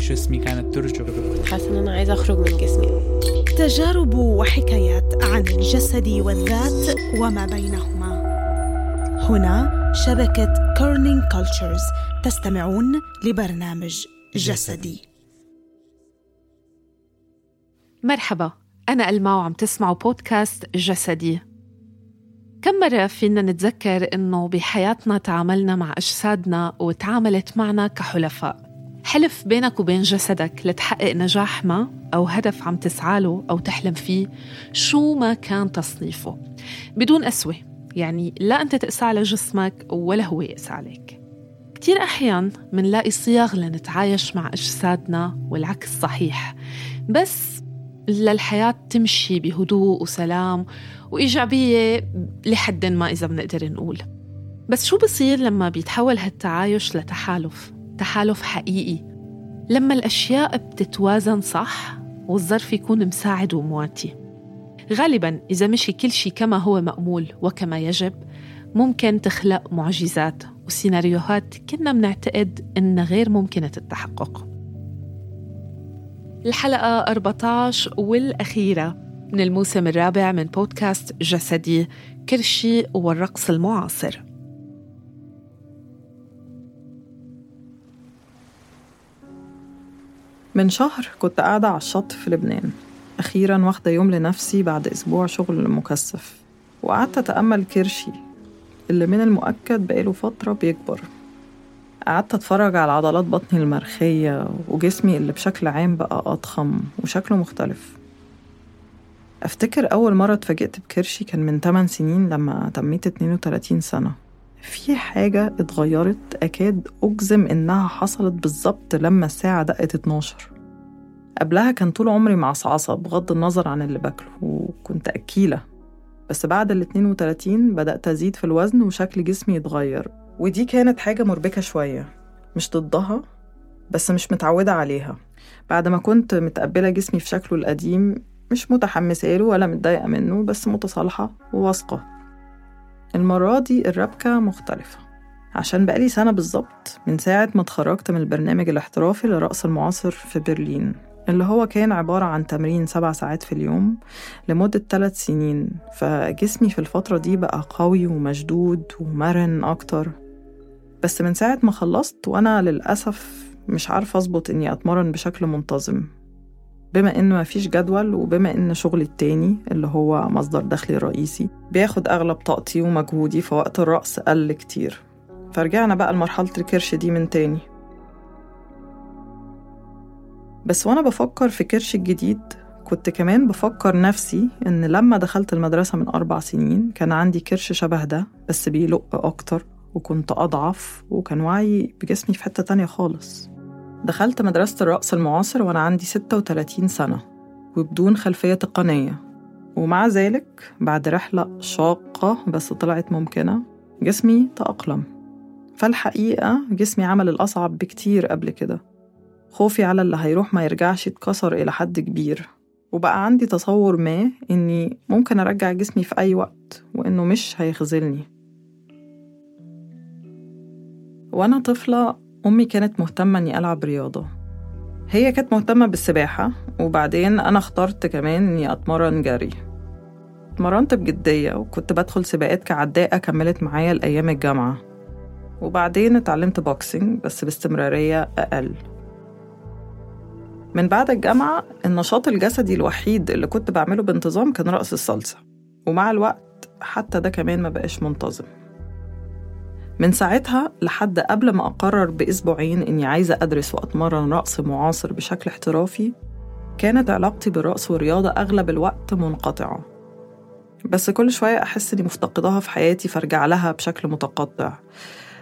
بجسمي كانت ترجف حاسة إن أنا عايزة أخرج من جسمي. تجارب وحكايات عن الجسد والذات وما بينهما. هنا شبكة Kerning Cultures تستمعون لبرنامج جسدي. مرحبا أنا ألما وعم تسمعوا بودكاست جسدي. كم مرة فينا نتذكر إنه بحياتنا تعاملنا مع أجسادنا وتعاملت معنا كحلفاء؟ حلف بينك وبين جسدك لتحقق نجاح ما أو هدف عم تسعاله أو تحلم فيه شو ما كان تصنيفه. بدون قسوة يعني لا أنت تقسى على جسمك ولا هو يقسى عليك. كتير أحيان منلاقي صيغ لنتعايش مع أجسادنا والعكس صحيح. بس للحياة تمشي بهدوء وسلام وإيجابية لحد ما إذا بنقدر نقول. بس شو بصير لما بيتحول هالتعايش لتحالف؟ تحالف حقيقي. لما الأشياء بتتوازن صح والظرف يكون مساعد ومواتي. غالبا إذا مشي كل شيء كما هو مأمول وكما يجب ممكن تخلق معجزات وسيناريوهات كنا بنعتقد إنها غير ممكنة التحقق. الحلقة 14 والأخيرة من الموسم الرابع من بودكاست جسدي كرشي والرقص المعاصر. من شهر كنت قاعدة على الشط في لبنان. أخيرا واخدة يوم لنفسي بعد أسبوع شغل مكثف. وقعدت أتأمل كرشي اللي من المؤكد بقاله فترة بيكبر. قعدت أتفرج على عضلات بطني المرخية وجسمي اللي بشكل عام بقى أضخم وشكله مختلف. أفتكر أول مرة اتفاجئت بكرشي كان من 8 سنين لما تميت 32 سنة. في حاجة اتغيرت أكاد أجزم إنها حصلت بالظبط لما الساعة دقت 12 قبلها كان طول عمري معصعصة بغض النظر عن اللي باكله وكنت أكيلة. بس بعد ال 32 بدأت أزيد في الوزن وشكل جسمي يتغير ودي كانت حاجة مربكة شوية. مش ضدها بس مش متعودة عليها. بعد ما كنت متقبلة جسمي في شكله القديم مش متحمسة له ولا متضايقة منه بس متصالحة وواثقة. المرة دي الربكة مختلفة. عشان بقالي سنة بالظبط من ساعة ما اتخرجت من البرنامج الاحترافي لرقص المعاصر في برلين اللي هو كان عبارة عن تمرين سبع ساعات في اليوم لمدة ثلاث سنين. فجسمي في الفترة دي بقى قوي ومشدود ومرن أكتر. بس من ساعة ما خلصت وأنا للأسف مش عارفة أظبط إني أتمرن بشكل منتظم. بما إن مفيش جدول وبما إن شغلي التاني اللي هو مصدر دخلي الرئيسي بياخد أغلب طاقتي ومجهودي فوقت الرقص قل كتير. فرجعنا بقى لمرحلة الكرش دي من تاني. بس وأنا بفكر في كرش الجديد كنت كمان بفكر نفسي إن لما دخلت المدرسة من أربع سنين كان عندي كرش شبه ده بس بيلق أكتر وكنت أضعف وكان وعي بجسمي في حتة تانية خالص. دخلت مدرسة الرقص المعاصر وأنا عندي 36 سنة وبدون خلفية تقنية. ومع ذلك بعد رحلة شاقة بس طلعت ممكنة جسمي تأقلم. فالحقيقة جسمي عمل الأصعب بكتير قبل كده. خوفي على اللي هيروح ما يرجعش اتكسر إلى حد كبير. وبقى عندي تصور ما إني ممكن أرجع جسمي في أي وقت وإنه مش هيخذلني. وأنا طفلة أمي كانت مهتمة إني ألعب رياضة. هي كانت مهتمة بالسباحة وبعدين أنا اخترت كمان إني أتمرن جري. اتمرنت بجدية وكنت بدخل سباقات كعداءة كملت معايا الأيام الجامعة. وبعدين اتعلمت بوكسينج بس باستمرارية أقل. من بعد الجامعة النشاط الجسدي الوحيد اللي كنت بعمله بانتظام كان رقص الصلصة. ومع الوقت حتى ده كمان ما بقاش منتظم. من ساعتها لحد قبل ما أقرر بأسبوعين إني عايزة أدرس وأتمرن رقص معاصر بشكل احترافي كانت علاقتي بالرقص والرياضة أغلب الوقت منقطعة. بس كل شوية أحس إني مفتقداها في حياتي فأرجع لها بشكل متقطع.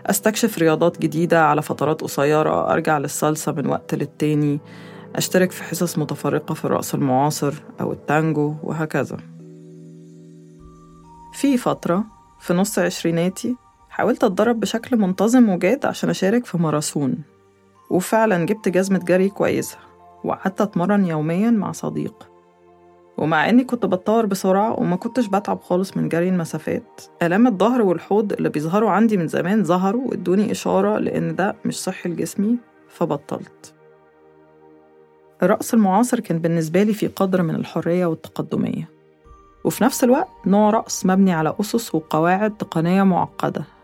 أستكشف رياضات جديدة على فترات قصيرة أرجع للصلصة من وقت للتاني أشترك في حصص متفرقة في الرقص المعاصر أو التانجو وهكذا. في فترة في نص عشريناتي حاولت أتدرب بشكل منتظم وجاد عشان أشارك في ماراثون وفعلا جبت جزمة جري كويسة وقعدت أتمرن يوميا مع صديق. ومع إني كنت بتطور بسرعة وما كنتش بتعب خالص من جري المسافات آلام الظهر والحوض اللي بيظهروا عندي من زمان ظهروا وادوني إشارة لأن ده مش صحي لجسمي فبطلت. الرقص المعاصر كان بالنسبة لي في قدر من الحرية والتقدمية. وفي نفس الوقت نوع رقص مبني على أسس وقواعد تقنية معقدة.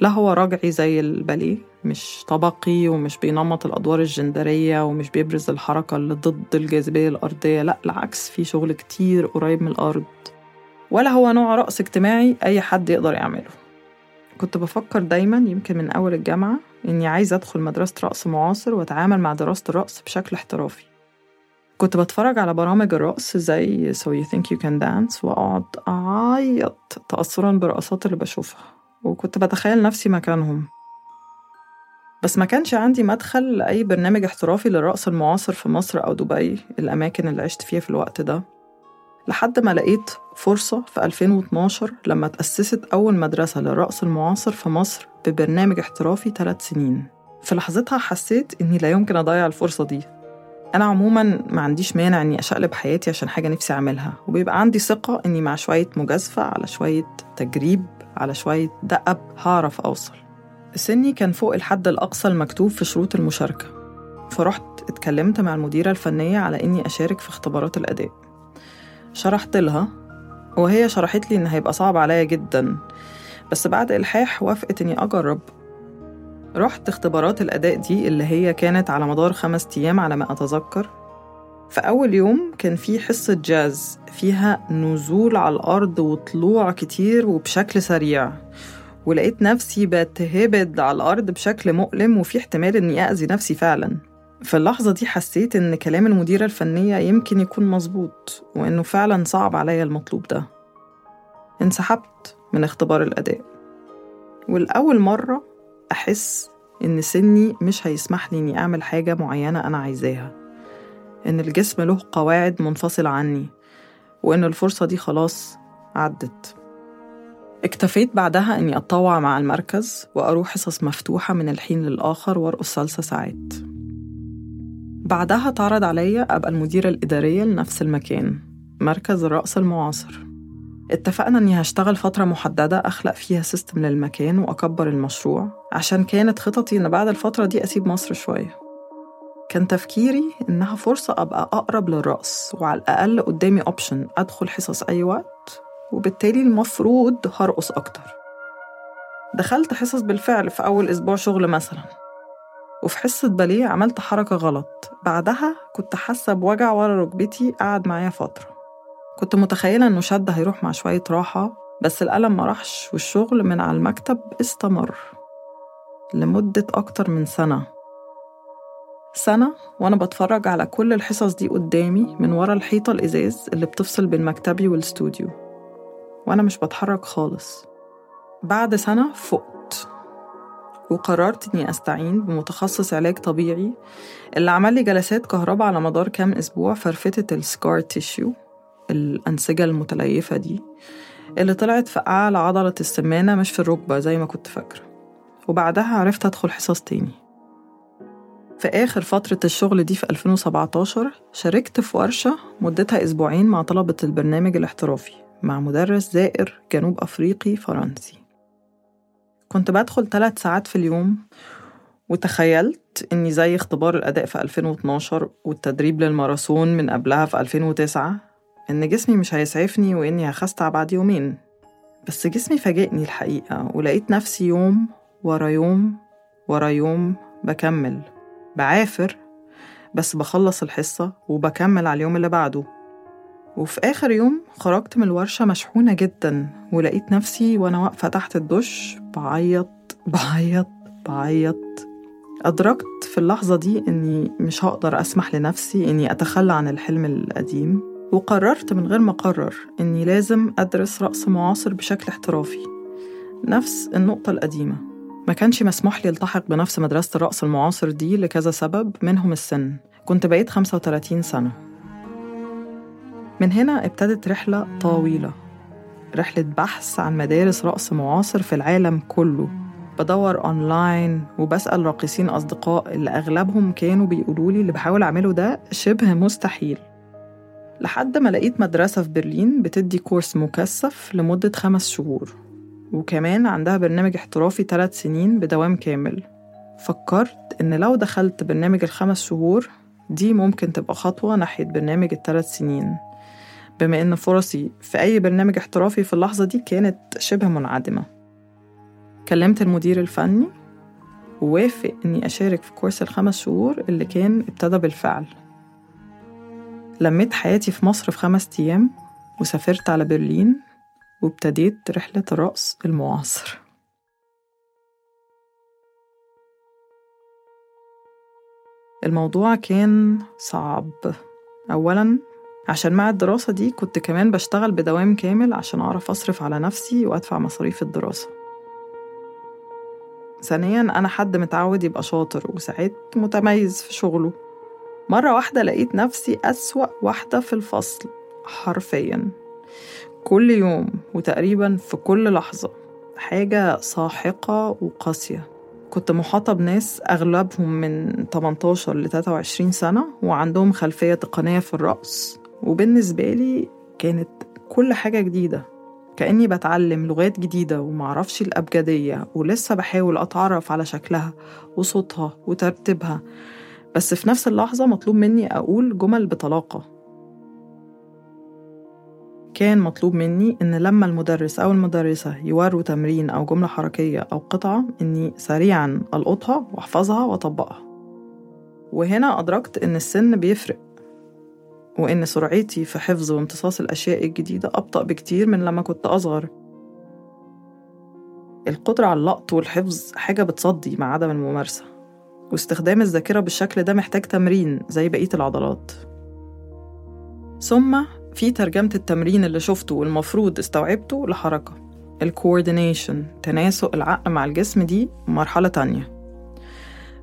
لا هو رجعي زي الباليه مش طبقي ومش بينمط الأدوار الجندرية ومش بيبرز الحركة اللي ضد الجاذبية الأرضية لا العكس في شغل كتير قريب من الأرض. ولا هو نوع رقص اجتماعي أي حد يقدر يعمله. كنت بفكر دايما يمكن من أول الجامعة إني عايزة أدخل مدرسة رقص معاصر وأتعامل مع دراسة الرقص بشكل احترافي. كنت بتفرج على برامج الرقص زي So You Think You Can Dance وأقعد أعيط تأثرا بالرقصات اللي بشوفها. وكنت بتخيل نفسي مكانهم. بس ما كانش عندي مدخل لأي برنامج احترافي للرقص المعاصر في مصر أو دبي الأماكن اللي عشت فيها في الوقت ده. لحد ما لقيت فرصة في 2012 لما تأسست أول مدرسة للرقص المعاصر في مصر ببرنامج احترافي ثلاث سنين. في لحظتها حسيت إني لا يمكن أضيع الفرصة دي. أنا عموما ما عنديش مانع إني أشقلب حياتي عشان حاجة نفسي أعملها. وبيبقى عندي ثقة إني مع شوية مجازفة على شوية تجريب على شوية دقب هعرف أوصل. سني كان فوق الحد الأقصى المكتوب في شروط المشاركة. فرحت اتكلمت مع المديرة الفنية على إني أشارك في اختبارات الأداء. شرحت لها وهي شرحت لي إن هيبقى صعب عليا جدا. بس بعد إلحاح وافقت إني أجرب. رحت اختبارات الأداء دي اللي هي كانت على مدار خمس أيام على ما أتذكر. في أول يوم كان في حصة جاز فيها نزول على الأرض وطلوع كتير وبشكل سريع. ولقيت نفسي بتهبد على الأرض بشكل مؤلم وفي احتمال إني أذي نفسي فعلا. في اللحظة دي حسيت إن كلام المديرة الفنية يمكن يكون مظبوط وإنه فعلا صعب عليا المطلوب ده. انسحبت من اختبار الأداء. والأول مرة أحس إن سني مش هيسمح لي إني أعمل حاجة معينة أنا عايزاها. إن الجسم له قواعد منفصلة عني وإن الفرصة دي خلاص عدت. اكتفيت بعدها إني أتطوع مع المركز وأروح حصص مفتوحة من الحين للآخر وأرقص صلصة ساعات. بعدها اتعرض عليا أبقى المديرة الإدارية لنفس المكان مركز الرقص المعاصر. اتفقنا إني هشتغل فترة محددة أخلق فيها system للمكان وأكبر المشروع عشان كانت خططي إن بعد الفترة دي أسيب مصر شوية. كان تفكيري إنها فرصة أبقى أقرب للرقص وعلى الأقل قدامي option أدخل حصص أي وقت وبالتالي المفروض هرقص أكتر. دخلت حصص بالفعل في أول أسبوع شغل مثلا وفي حصة باليه عملت حركة غلط. بعدها كنت حاسة بوجع ورا ركبتي قعد معايا فترة. كنت متخيلة إنه شد هيروح مع شوية راحة بس الألم ما راحش والشغل من على المكتب استمر لمدة أكتر من سنة. سنة وأنا بتفرج على كل الحصص دي قدامي من ورا الحيطة الإزاز اللي بتفصل بين مكتبي والاستوديو وأنا مش بتحرك خالص. بعد سنة فقت وقررت إني أستعين بمتخصص علاج طبيعي اللي عمل لي جلسات كهرباء على مدار كام أسبوع فرفتت السكار تيشيو. الأنسجة المتليفة دي اللي طلعت في أعلى عضلة السمانة مش في الركبة زي ما كنت فاكرة. وبعدها عرفت أدخل حصص تاني. في آخر فترة الشغل دي في 2017 شاركت في ورشة مدتها أسبوعين مع طلبة البرنامج الاحترافي مع مدرس زائر جنوب أفريقي فرنسي. كنت بدخل ثلاث ساعات في اليوم وتخيلت إني زي اختبار الأداء في 2012 والتدريب للماراثون من قبلها في 2009 إن جسمي مش هيسعفني وإني هخستع بعد يومين. بس جسمي فاجئني الحقيقة ولقيت نفسي يوم ورا يوم ورا يوم بكمل. بعافر بس بخلص الحصة وبكمل على اليوم اللي بعده. وفي آخر يوم خرجت من الورشة مشحونة جدا ولقيت نفسي وأنا واقفة تحت الدش بعيط بعيط بعيط. أدركت في اللحظة دي إني مش هقدر أسمح لنفسي إني أتخلى عن الحلم القديم. وقررت من غير ما أقرر إني لازم أدرس رقص معاصر بشكل احترافي. نفس النقطة القديمة. ما كانش مسموح لي التحق بنفس مدرسة الرقص المعاصر دي لكذا سبب منهم السن. كنت بقيت 35 سنة. من هنا ابتدت رحلة طويلة. رحلة بحث عن مدارس رقص معاصر في العالم كله. بدور أونلاين وبسأل راقصين أصدقاء اللي أغلبهم كانوا بيقولوا لي اللي بحاول أعمله ده شبه مستحيل. لحد ما لقيت مدرسة في برلين بتدي كورس مكثف لمدة خمس شهور. وكمان عندها برنامج احترافي ثلاث سنين بدوام كامل. فكرت إن لو دخلت برنامج الخمس شهور دي ممكن تبقى خطوة ناحية برنامج الثلاث سنين. بما إن فرصي في أي برنامج احترافي في اللحظة دي كانت شبه منعدمة. كلمت المدير الفني ووافق إني أشارك في كورس الخمس شهور اللي كان ابتدى بالفعل. لميت حياتي في مصر في خمس أيام وسافرت على برلين وابتديت رحلة الرقص المعاصر. الموضوع كان صعب. أولاً عشان مع الدراسة دي كنت كمان بشتغل بدوام كامل عشان أعرف أصرف على نفسي وأدفع مصاريف الدراسة. ثانيا أنا حد متعود يبقى شاطر وساعات متميز في شغله. مرة واحدة لقيت نفسي أسوأ واحدة في الفصل حرفيا. كل يوم وتقريبا في كل لحظة حاجة ساحقة وقاسية. كنت محاطة بناس أغلبهم من 18 ل 23 سنة وعندهم خلفية تقنية في الرقص وبالنسبة لي كانت كل حاجة جديدة. كأني بتعلم لغات جديدة ومعرفش الأبجدية ولسه بحاول أتعرف على شكلها وصوتها وترتيبها. بس في نفس اللحظة مطلوب مني أقول جمل بطلاقة. كان مطلوب مني إن لما المدرس أو المدرسة يوروا تمرين أو جملة حركية أو قطعة إني سريعا ألقطها وأحفظها وأطبقها. وهنا أدركت إن السن بيفرق وإن سرعتي في حفظ وامتصاص الأشياء الجديدة أبطأ بكتير من لما كنت أصغر. القدرة على اللقط والحفظ حاجة بتصدي مع عدم الممارسة. واستخدام الذاكرة بالشكل ده محتاج تمرين زي بقية العضلات. ثم في ترجمة التمرين اللي شفته والمفروض استوعبته لحركة. الكوردينيشن تناسق العقل مع الجسم دي مرحلة تانية.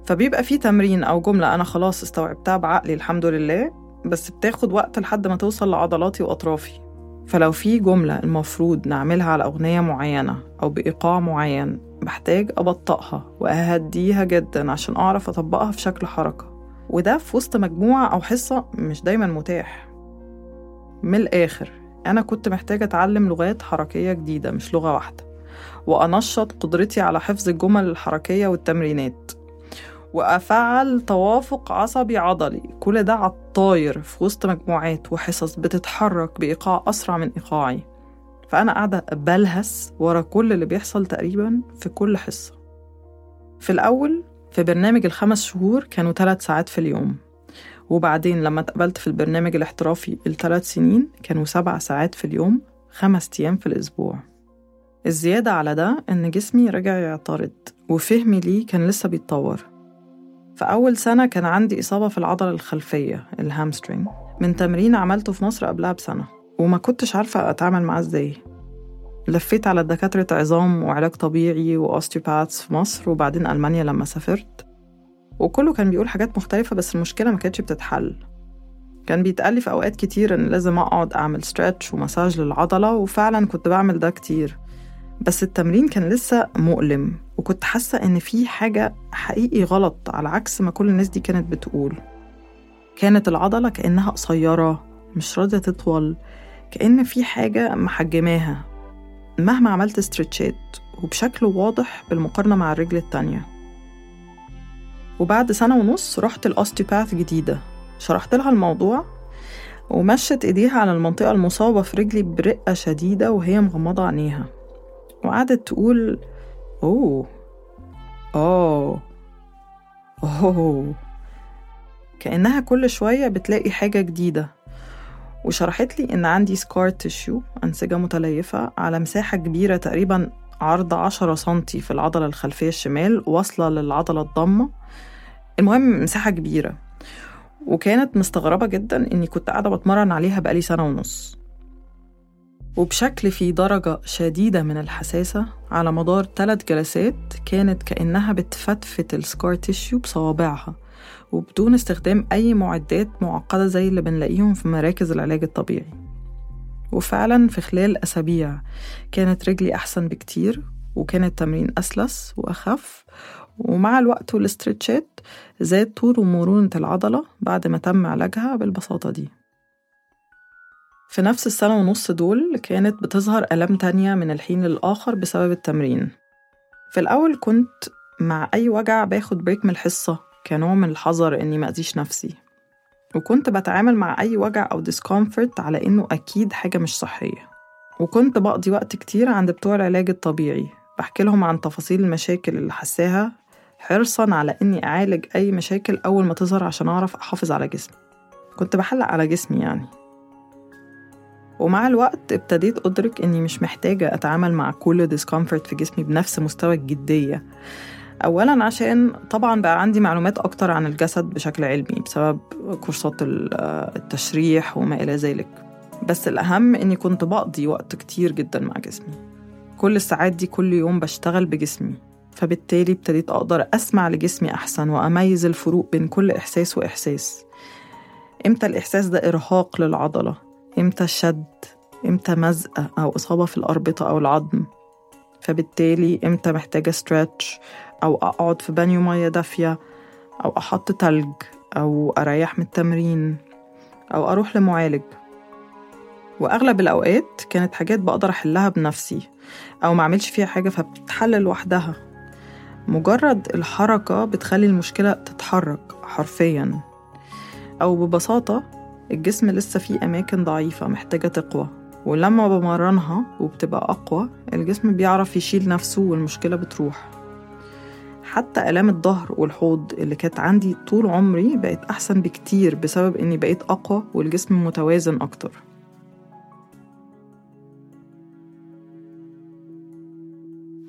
فبيبقى في تمرين أو جملة أنا خلاص استوعبتها بعقلي الحمد لله بس بتاخد وقت لحد ما توصل لعضلاتي وأطرافي. فلو في جملة المفروض نعملها على أغنية معينة أو بإيقاع معين بحتاج أبطأها وأهديها جدا عشان أعرف أطبقها في شكل حركة. وده في وسط مجموعة أو حصة مش دايما متاح. من الآخر أنا كنت محتاجة أتعلم لغات حركية جديدة مش لغة واحدة وأنشط قدرتي على حفظ الجمل الحركية والتمرينات وأفعل توافق عصبي عضلي. كل ده على الطاير في وسط مجموعات وحصص بتتحرك بإيقاع أسرع من إيقاعي. فأنا قاعدة بلهس ورا كل اللي بيحصل تقريبا في كل حصة. في الأول في برنامج الخمس شهور كانوا ثلاث ساعات في اليوم. وبعدين لما اتقبلت في البرنامج الاحترافي الثلاث سنين كانوا سبع ساعات في اليوم خمس أيام في الأسبوع. الزيادة على ده إن جسمي رجع يعترض وفهمي ليه كان لسه بيتطور. في أول سنة كان عندي إصابة في العضلة الخلفية الهامسترينج من تمرين عملته في مصر قبلها بسنة. وما كنتش عارفة أتعامل معاه إزاي. لفيت على دكاترة عظام وعلاج طبيعي وأوستيوباثs في مصر وبعدين ألمانيا لما سافرت. وكله كان بيقول حاجات مختلفة بس المشكلة ما كانتش بتتحل. كان بيتقال لي في أوقات كتير إن لازم أقعد أعمل ستريتش ومساج للعضلة وفعلا كنت بعمل ده كتير. بس التمرين كان لسه مؤلم وكنت حاسة إن في حاجة حقيقي غلط على عكس ما كل الناس دي كانت بتقول. كانت العضلة كأنها قصيرة مش راضية تطول كأن في حاجة محجماها مهما عملت استرتشات وبشكل واضح بالمقارنة مع الرجل التانية. وبعد سنة ونص رحت الأوستيوباث جديدة. شرحت لها الموضوع ومشت إيديها على المنطقة المصابة في رجلي برقة شديدة وهي مغمضة عينيها. وقعدت تقول أوه أوه أوه. كأنها كل شوية بتلاقي حاجة جديدة. وشرحت لي إن عندي سكار تيشيو أنسجة متليفة على مساحة كبيرة تقريبا عرض عشرة سنتي في العضلة الخلفية الشمال واصلة للعضلة الضمة. المهم مساحة كبيرة. وكانت مستغربة جدا إني كنت قاعدة بتمرن عليها بقالي سنة ونص. وبشكل في درجة شديدة من الحساسة على مدار ثلاث جلسات كانت كأنها بتفتفت السكار تيشيو بصوابعها. وبدون استخدام أي معدات معقدة زي اللي بنلاقيهم في مراكز العلاج الطبيعي. وفعلا في خلال أسابيع كانت رجلي أحسن بكتير وكان التمرين أسلس وأخف ومع الوقت والاسترتشات زاد طول ومرونة العضلة بعد ما تم علاجها بالبساطة دي. في نفس السنة ونص دول كانت بتظهر آلام تانية من الحين للآخر بسبب التمرين. في الأول كنت مع أي وجع باخد بريك من الحصة كنوع من الحذر إني مأذيش نفسي. وكنت بتعامل مع أي وجع أو discomfort على إنه أكيد حاجة مش صحية. وكنت بقضي وقت كتير عند بتوع العلاج الطبيعي. بحكي لهم عن تفاصيل المشاكل اللي حساها حرصا على إني أعالج أي مشاكل أول ما تظهر عشان أعرف أحافظ على جسمي. كنت بحلق على جسمي يعني. ومع الوقت ابتديت أدرك إني مش محتاجة أتعامل مع كل discomfort في جسمي بنفس مستوى الجدية. أولا عشان طبعا بقى عندي معلومات أكتر عن الجسد بشكل علمي بسبب كورسات التشريح وما إلى ذلك. بس الأهم إني كنت بقضي وقت كتير جدا مع جسمي. كل الساعات دي كل يوم بشتغل بجسمي. فبالتالي ابتديت أقدر أسمع لجسمي أحسن وأميز الفروق بين كل إحساس وإحساس. إمتى الإحساس ده إرهاق للعضلة؟ إمتى شد؟ إمتى مزقة أو إصابة في الأربطة أو العظم؟ فبالتالي إمتى محتاجة stretch أو أقعد في بانيو مية دافية أو أحط تلج أو أريح من التمرين أو أروح لمعالج. وأغلب الأوقات كانت حاجات بقدر أحلها بنفسي أو معملش فيها حاجة فبتتحل لوحدها. مجرد الحركة بتخلي المشكلة تتحرك حرفيا. أو ببساطة الجسم لسه فيه أماكن ضعيفة محتاجة تقوى. ولما بمرنها وبتبقى أقوى الجسم بيعرف يشيل نفسه والمشكلة بتروح. حتى آلام الظهر والحوض اللي كانت عندي طول عمري بقت أحسن بكتير بسبب إني بقيت أقوى والجسم متوازن أكتر.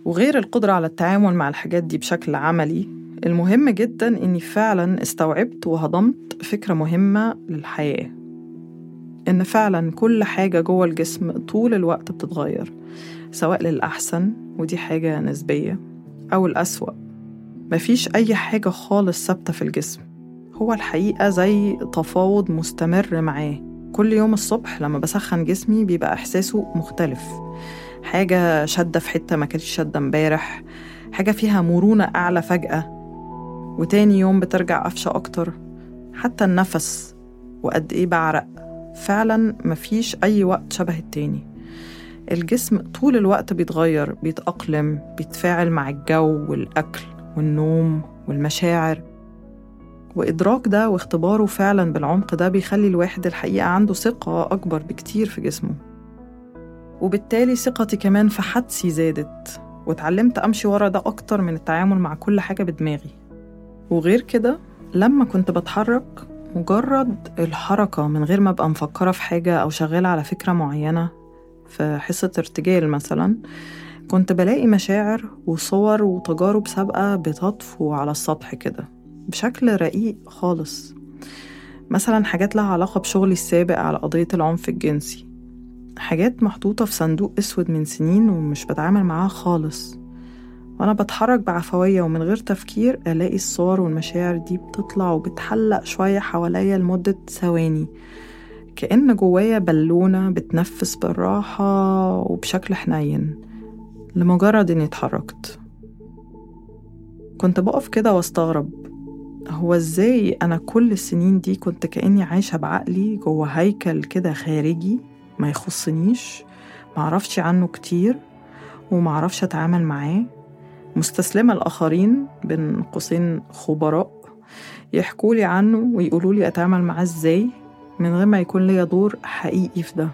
وغير القدرة على التعامل مع الحاجات دي بشكل عملي المهم جدا إني فعلا استوعبت وهضمت فكرة مهمة للحياة. إن فعلا كل حاجة جوه الجسم طول الوقت بتتغير سواء للأحسن ودي حاجة نسبية أو الأسوأ. مفيش أي حاجة خالص ثابتة في الجسم. هو الحقيقة زي تفاوض مستمر معاه. كل يوم الصبح لما بسخن جسمي بيبقى إحساسه مختلف. حاجة شدة في حتة ما كانتش شدة امبارح. حاجة فيها مرونة أعلى فجأة. وتاني يوم بترجع قفشة أكتر. حتى النفس وقد إيه بعرق. فعلا مفيش أي وقت شبه التاني. الجسم طول الوقت بيتغير بيتأقلم بيتفاعل مع الجو والأكل. والنوم والمشاعر. وإدراك ده واختباره فعلا بالعمق ده بيخلي الواحد الحقيقة عنده ثقة أكبر بكتير في جسمه. وبالتالي ثقتي كمان في حدسي زادت واتعلمت أمشي ورا ده أكتر من التعامل مع كل حاجة بدماغي. وغير كده لما كنت بتحرك مجرد الحركة من غير ما أبقى مفكرة في حاجة أو شغالة على فكرة معينة في حصة ارتجال مثلا كنت بلاقي مشاعر وصور وتجارب سابقة بتطفو على السطح كده بشكل رقيق خالص. مثلا حاجات لها علاقة بشغلي السابق على قضية العنف الجنسي. حاجات محطوطة في صندوق أسود من سنين ومش بتعامل معاها خالص. وأنا بتحرك بعفوية ومن غير تفكير ألاقي الصور والمشاعر دي بتطلع وبتحلق شوية حواليا لمدة ثواني. كأن جوايا بالونة بتنفس بالراحة وبشكل حنين. لمجرد إني اتحركت. كنت بقف كده واستغرب هو إزاي أنا كل السنين دي كنت كأني عايشة بعقلي جوه هيكل كده خارجي ما يخصنيش معرفش عنه كتير ومعرفش أتعامل معاه. مستسلمة الآخرين بين قوسين خبراء يحكوا لي عنه ويقولوا لي أتعامل معاه إزاي من غير ما يكون ليا دور حقيقي في ده.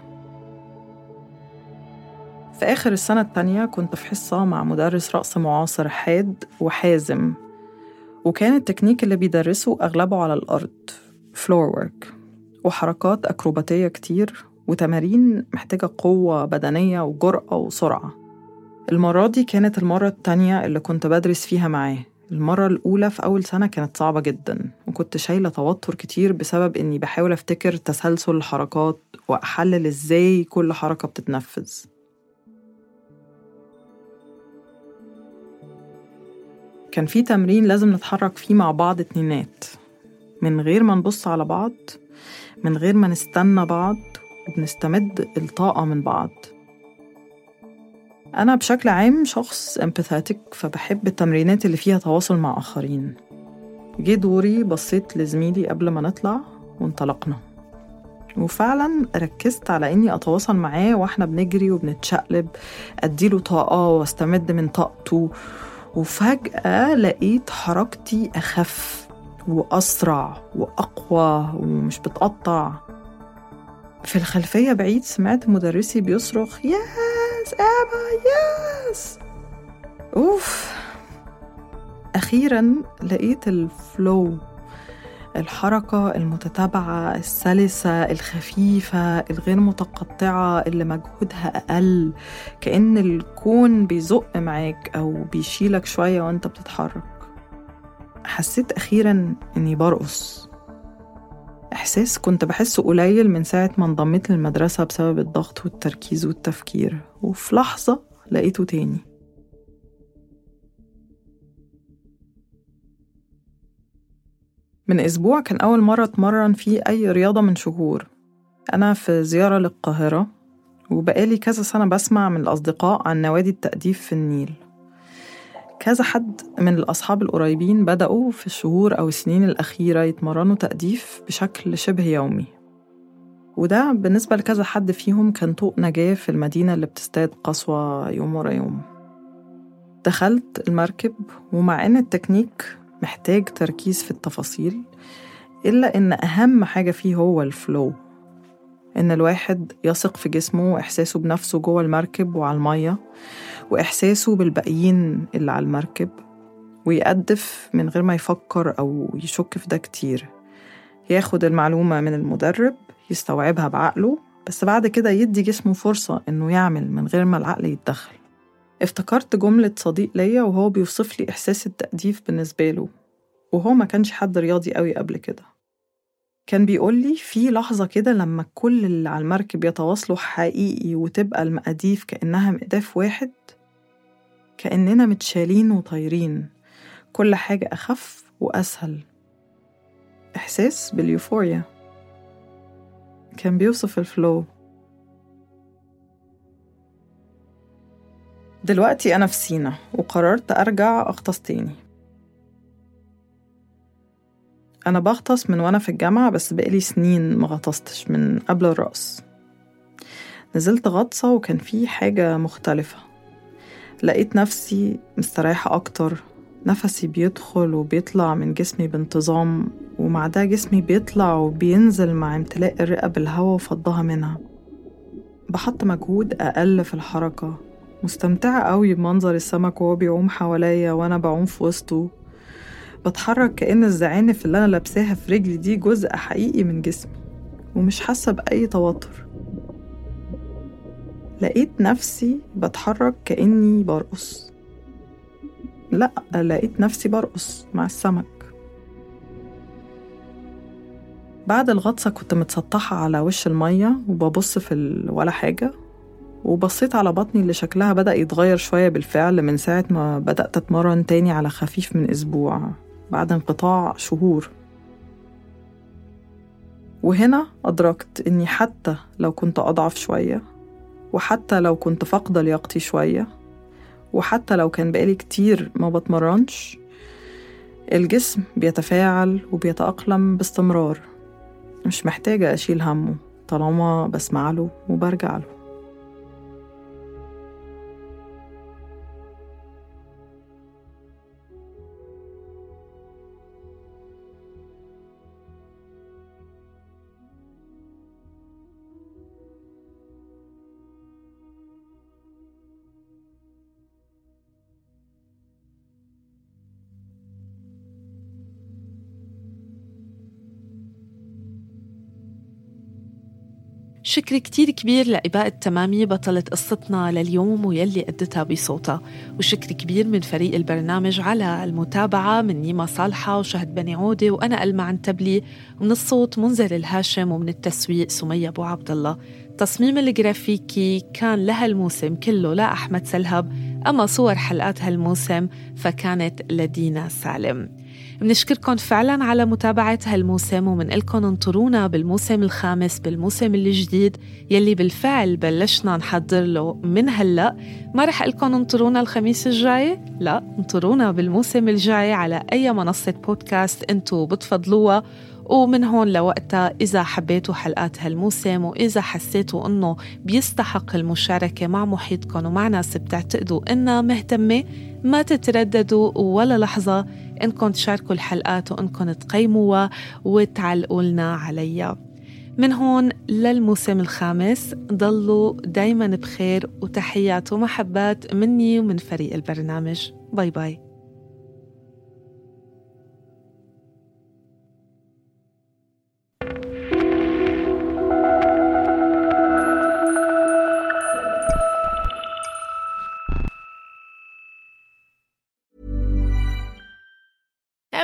في آخر السنة التانية كنت في حصة مع مدرس رقص معاصر حاد وحازم وكان التكنيك اللي بيدرسه أغلبه على الأرض floor work وحركات أكروباتية كتير وتمارين محتاجة قوة بدنية وجرأة وسرعة. المرة دي كانت المرة التانية اللي كنت بدرس فيها معاه. المرة الأولى في أول سنة كانت صعبة جدا وكنت شايلة توتر كتير بسبب إني بحاول أفتكر تسلسل الحركات وأحلل إزاي كل حركة بتتنفذ. كان في تمرين لازم نتحرك فيه مع بعض اتنينات. من غير ما نبص على بعض من غير ما نستنى بعض وبنستمد الطاقة من بعض. أنا بشكل عام شخص امباثاتيك فبحب التمرينات اللي فيها تواصل مع آخرين. جه دوري بصيت لزميلي قبل ما نطلع وانطلقنا. وفعلا ركزت على إني أتواصل معاه وإحنا بنجري وبنتشقلب أديله طاقة وأستمد من طاقته. وفجأة لقيت حركتي أخف وأسرع وأقوى ومش بتقطع. في الخلفية بعيد سمعت مدرسي بيصرخ ياس أبا ياس! أوف. أخيرا لقيت الفلو الحركة المتتابعة السلسة الخفيفة الغير متقطعة اللي مجهودها أقل. كأن الكون بيزق معاك أو بيشيلك شوية وأنت بتتحرك. حسيت أخيرا إني برقص. إحساس كنت بحسه قليل من ساعة ما انضميت للمدرسة بسبب الضغط والتركيز والتفكير. وفي لحظة لقيته تاني. من أسبوع كان أول مرة أتمرن فيه أي رياضة من شهور. أنا في زيارة للقاهرة وبقالي كذا سنة بسمع من الأصدقاء عن نوادي التأديف في النيل. كذا حد من الأصحاب القريبين بدأوا في الشهور أو السنين الأخيرة يتمرنوا تأديف بشكل شبه يومي. وده بالنسبة لكذا حد فيهم كان طوق نجاة في المدينة اللي بتزداد قسوة يوم ورا يوم. دخلت المركب ومع إن التكنيك محتاج تركيز في التفاصيل إلا إن أهم حاجة فيه هو الفلو إن الواحد يثق في جسمه وإحساسه بنفسه جوه المركب وعلى المية وإحساسه بالباقيين اللي على المركب ويقدف من غير ما يفكر أو يشك في ده كتير. ياخد المعلومة من المدرب يستوعبها بعقله بس بعد كده يدي جسمه فرصة إنه يعمل من غير ما العقل يتدخل. افتكرت جملة صديق ليا وهو بيوصف لي إحساس التأديف بالنسبة له وهو ما كانش حد رياضي قوي قبل كده. كان بيقول لي في لحظة كده لما كل اللي على المركب يتواصلوا حقيقي وتبقى المقاديف كأنها مقداف واحد كأننا متشالين وطايرين كل حاجة أخف وأسهل. إحساس باليوفوريا. كان بيوصف الفلو. دلوقتي أنا في سينا وقررت أرجع أغطس تاني. أنا بغطس من وأنا في الجامعة بس بقالي سنين ما غطستش من قبل الرقص. نزلت غطسة وكان في حاجة مختلفة. لقيت نفسي مستريحة أكتر نفسي بيدخل وبيطلع من جسمي بانتظام ومع ده جسمي بيطلع وبينزل مع امتلاء الرئة بالهواء وفضها منها. بحط مجهود أقل في الحركة. مستمتعة قوي بمنظر السمك وهو بيعوم حواليا وأنا بعوم في وسطه. بتحرك كأن الزعانف اللي أنا لابساها في رجلي دي جزء حقيقي من جسمي ومش حاسة بأي توتر. لقيت نفسي بتحرك كأني برقص. لأ لقيت نفسي برقص مع السمك. بعد الغطسة كنت متسطحة على وش المية وببص في ال... ولا حاجة. وبصيت على بطني اللي شكلها بدأ يتغير شوية بالفعل من ساعة ما بدأت أتمرن تاني على خفيف من أسبوع بعد انقطاع شهور. وهنا أدركت إني حتى لو كنت أضعف شوية وحتى لو كنت فاقدة لياقتي شوية وحتى لو كان بقالي كتير ما بتمرنش الجسم بيتفاعل وبيتأقلم باستمرار. مش محتاجة أشيل همه طالما بسمع له وبرجع له. شكر كتير كبير لإباء التمامي بطلة قصتنا لليوم ويلي أدتها بصوتها. وشكر كبير من فريق البرنامج على المتابعة من نيما صالحة وشهد بني عودة وأنا ألمع عنتبلي ومن الصوت منذر الهاشم ومن التسويق سمية أبو عبد الله. التصميم الجرافيكي كان لها الموسم كله لأحمد سلهب أما صور حلقات هالموسم فكانت لدينا سالم. بنشكركم فعلا على متابعة هالموسم ومنقلكم انطرونا بالموسم الخامس بالموسم الجديد يلي بالفعل بلشنا نحضر له من هلأ. ما رح لكم انطرونا الخميس الجاي؟ لا انطرونا بالموسم الجاي على أي منصة بودكاست أنتو بتفضلوها. ومن هون لوقتها إذا حبيتوا حلقات هالموسم وإذا حسيتوا إنه بيستحق المشاركة مع محيطكم ومع ناس بتعتقدوا إنها مهتمة ما تترددوا ولا لحظة إنكم تشاركوا الحلقات وإنكم تقيموها وتعلقوا لنا عليها. من هون للموسم الخامس ضلوا دايما بخير وتحيات ومحبات مني ومن فريق البرنامج. باي باي.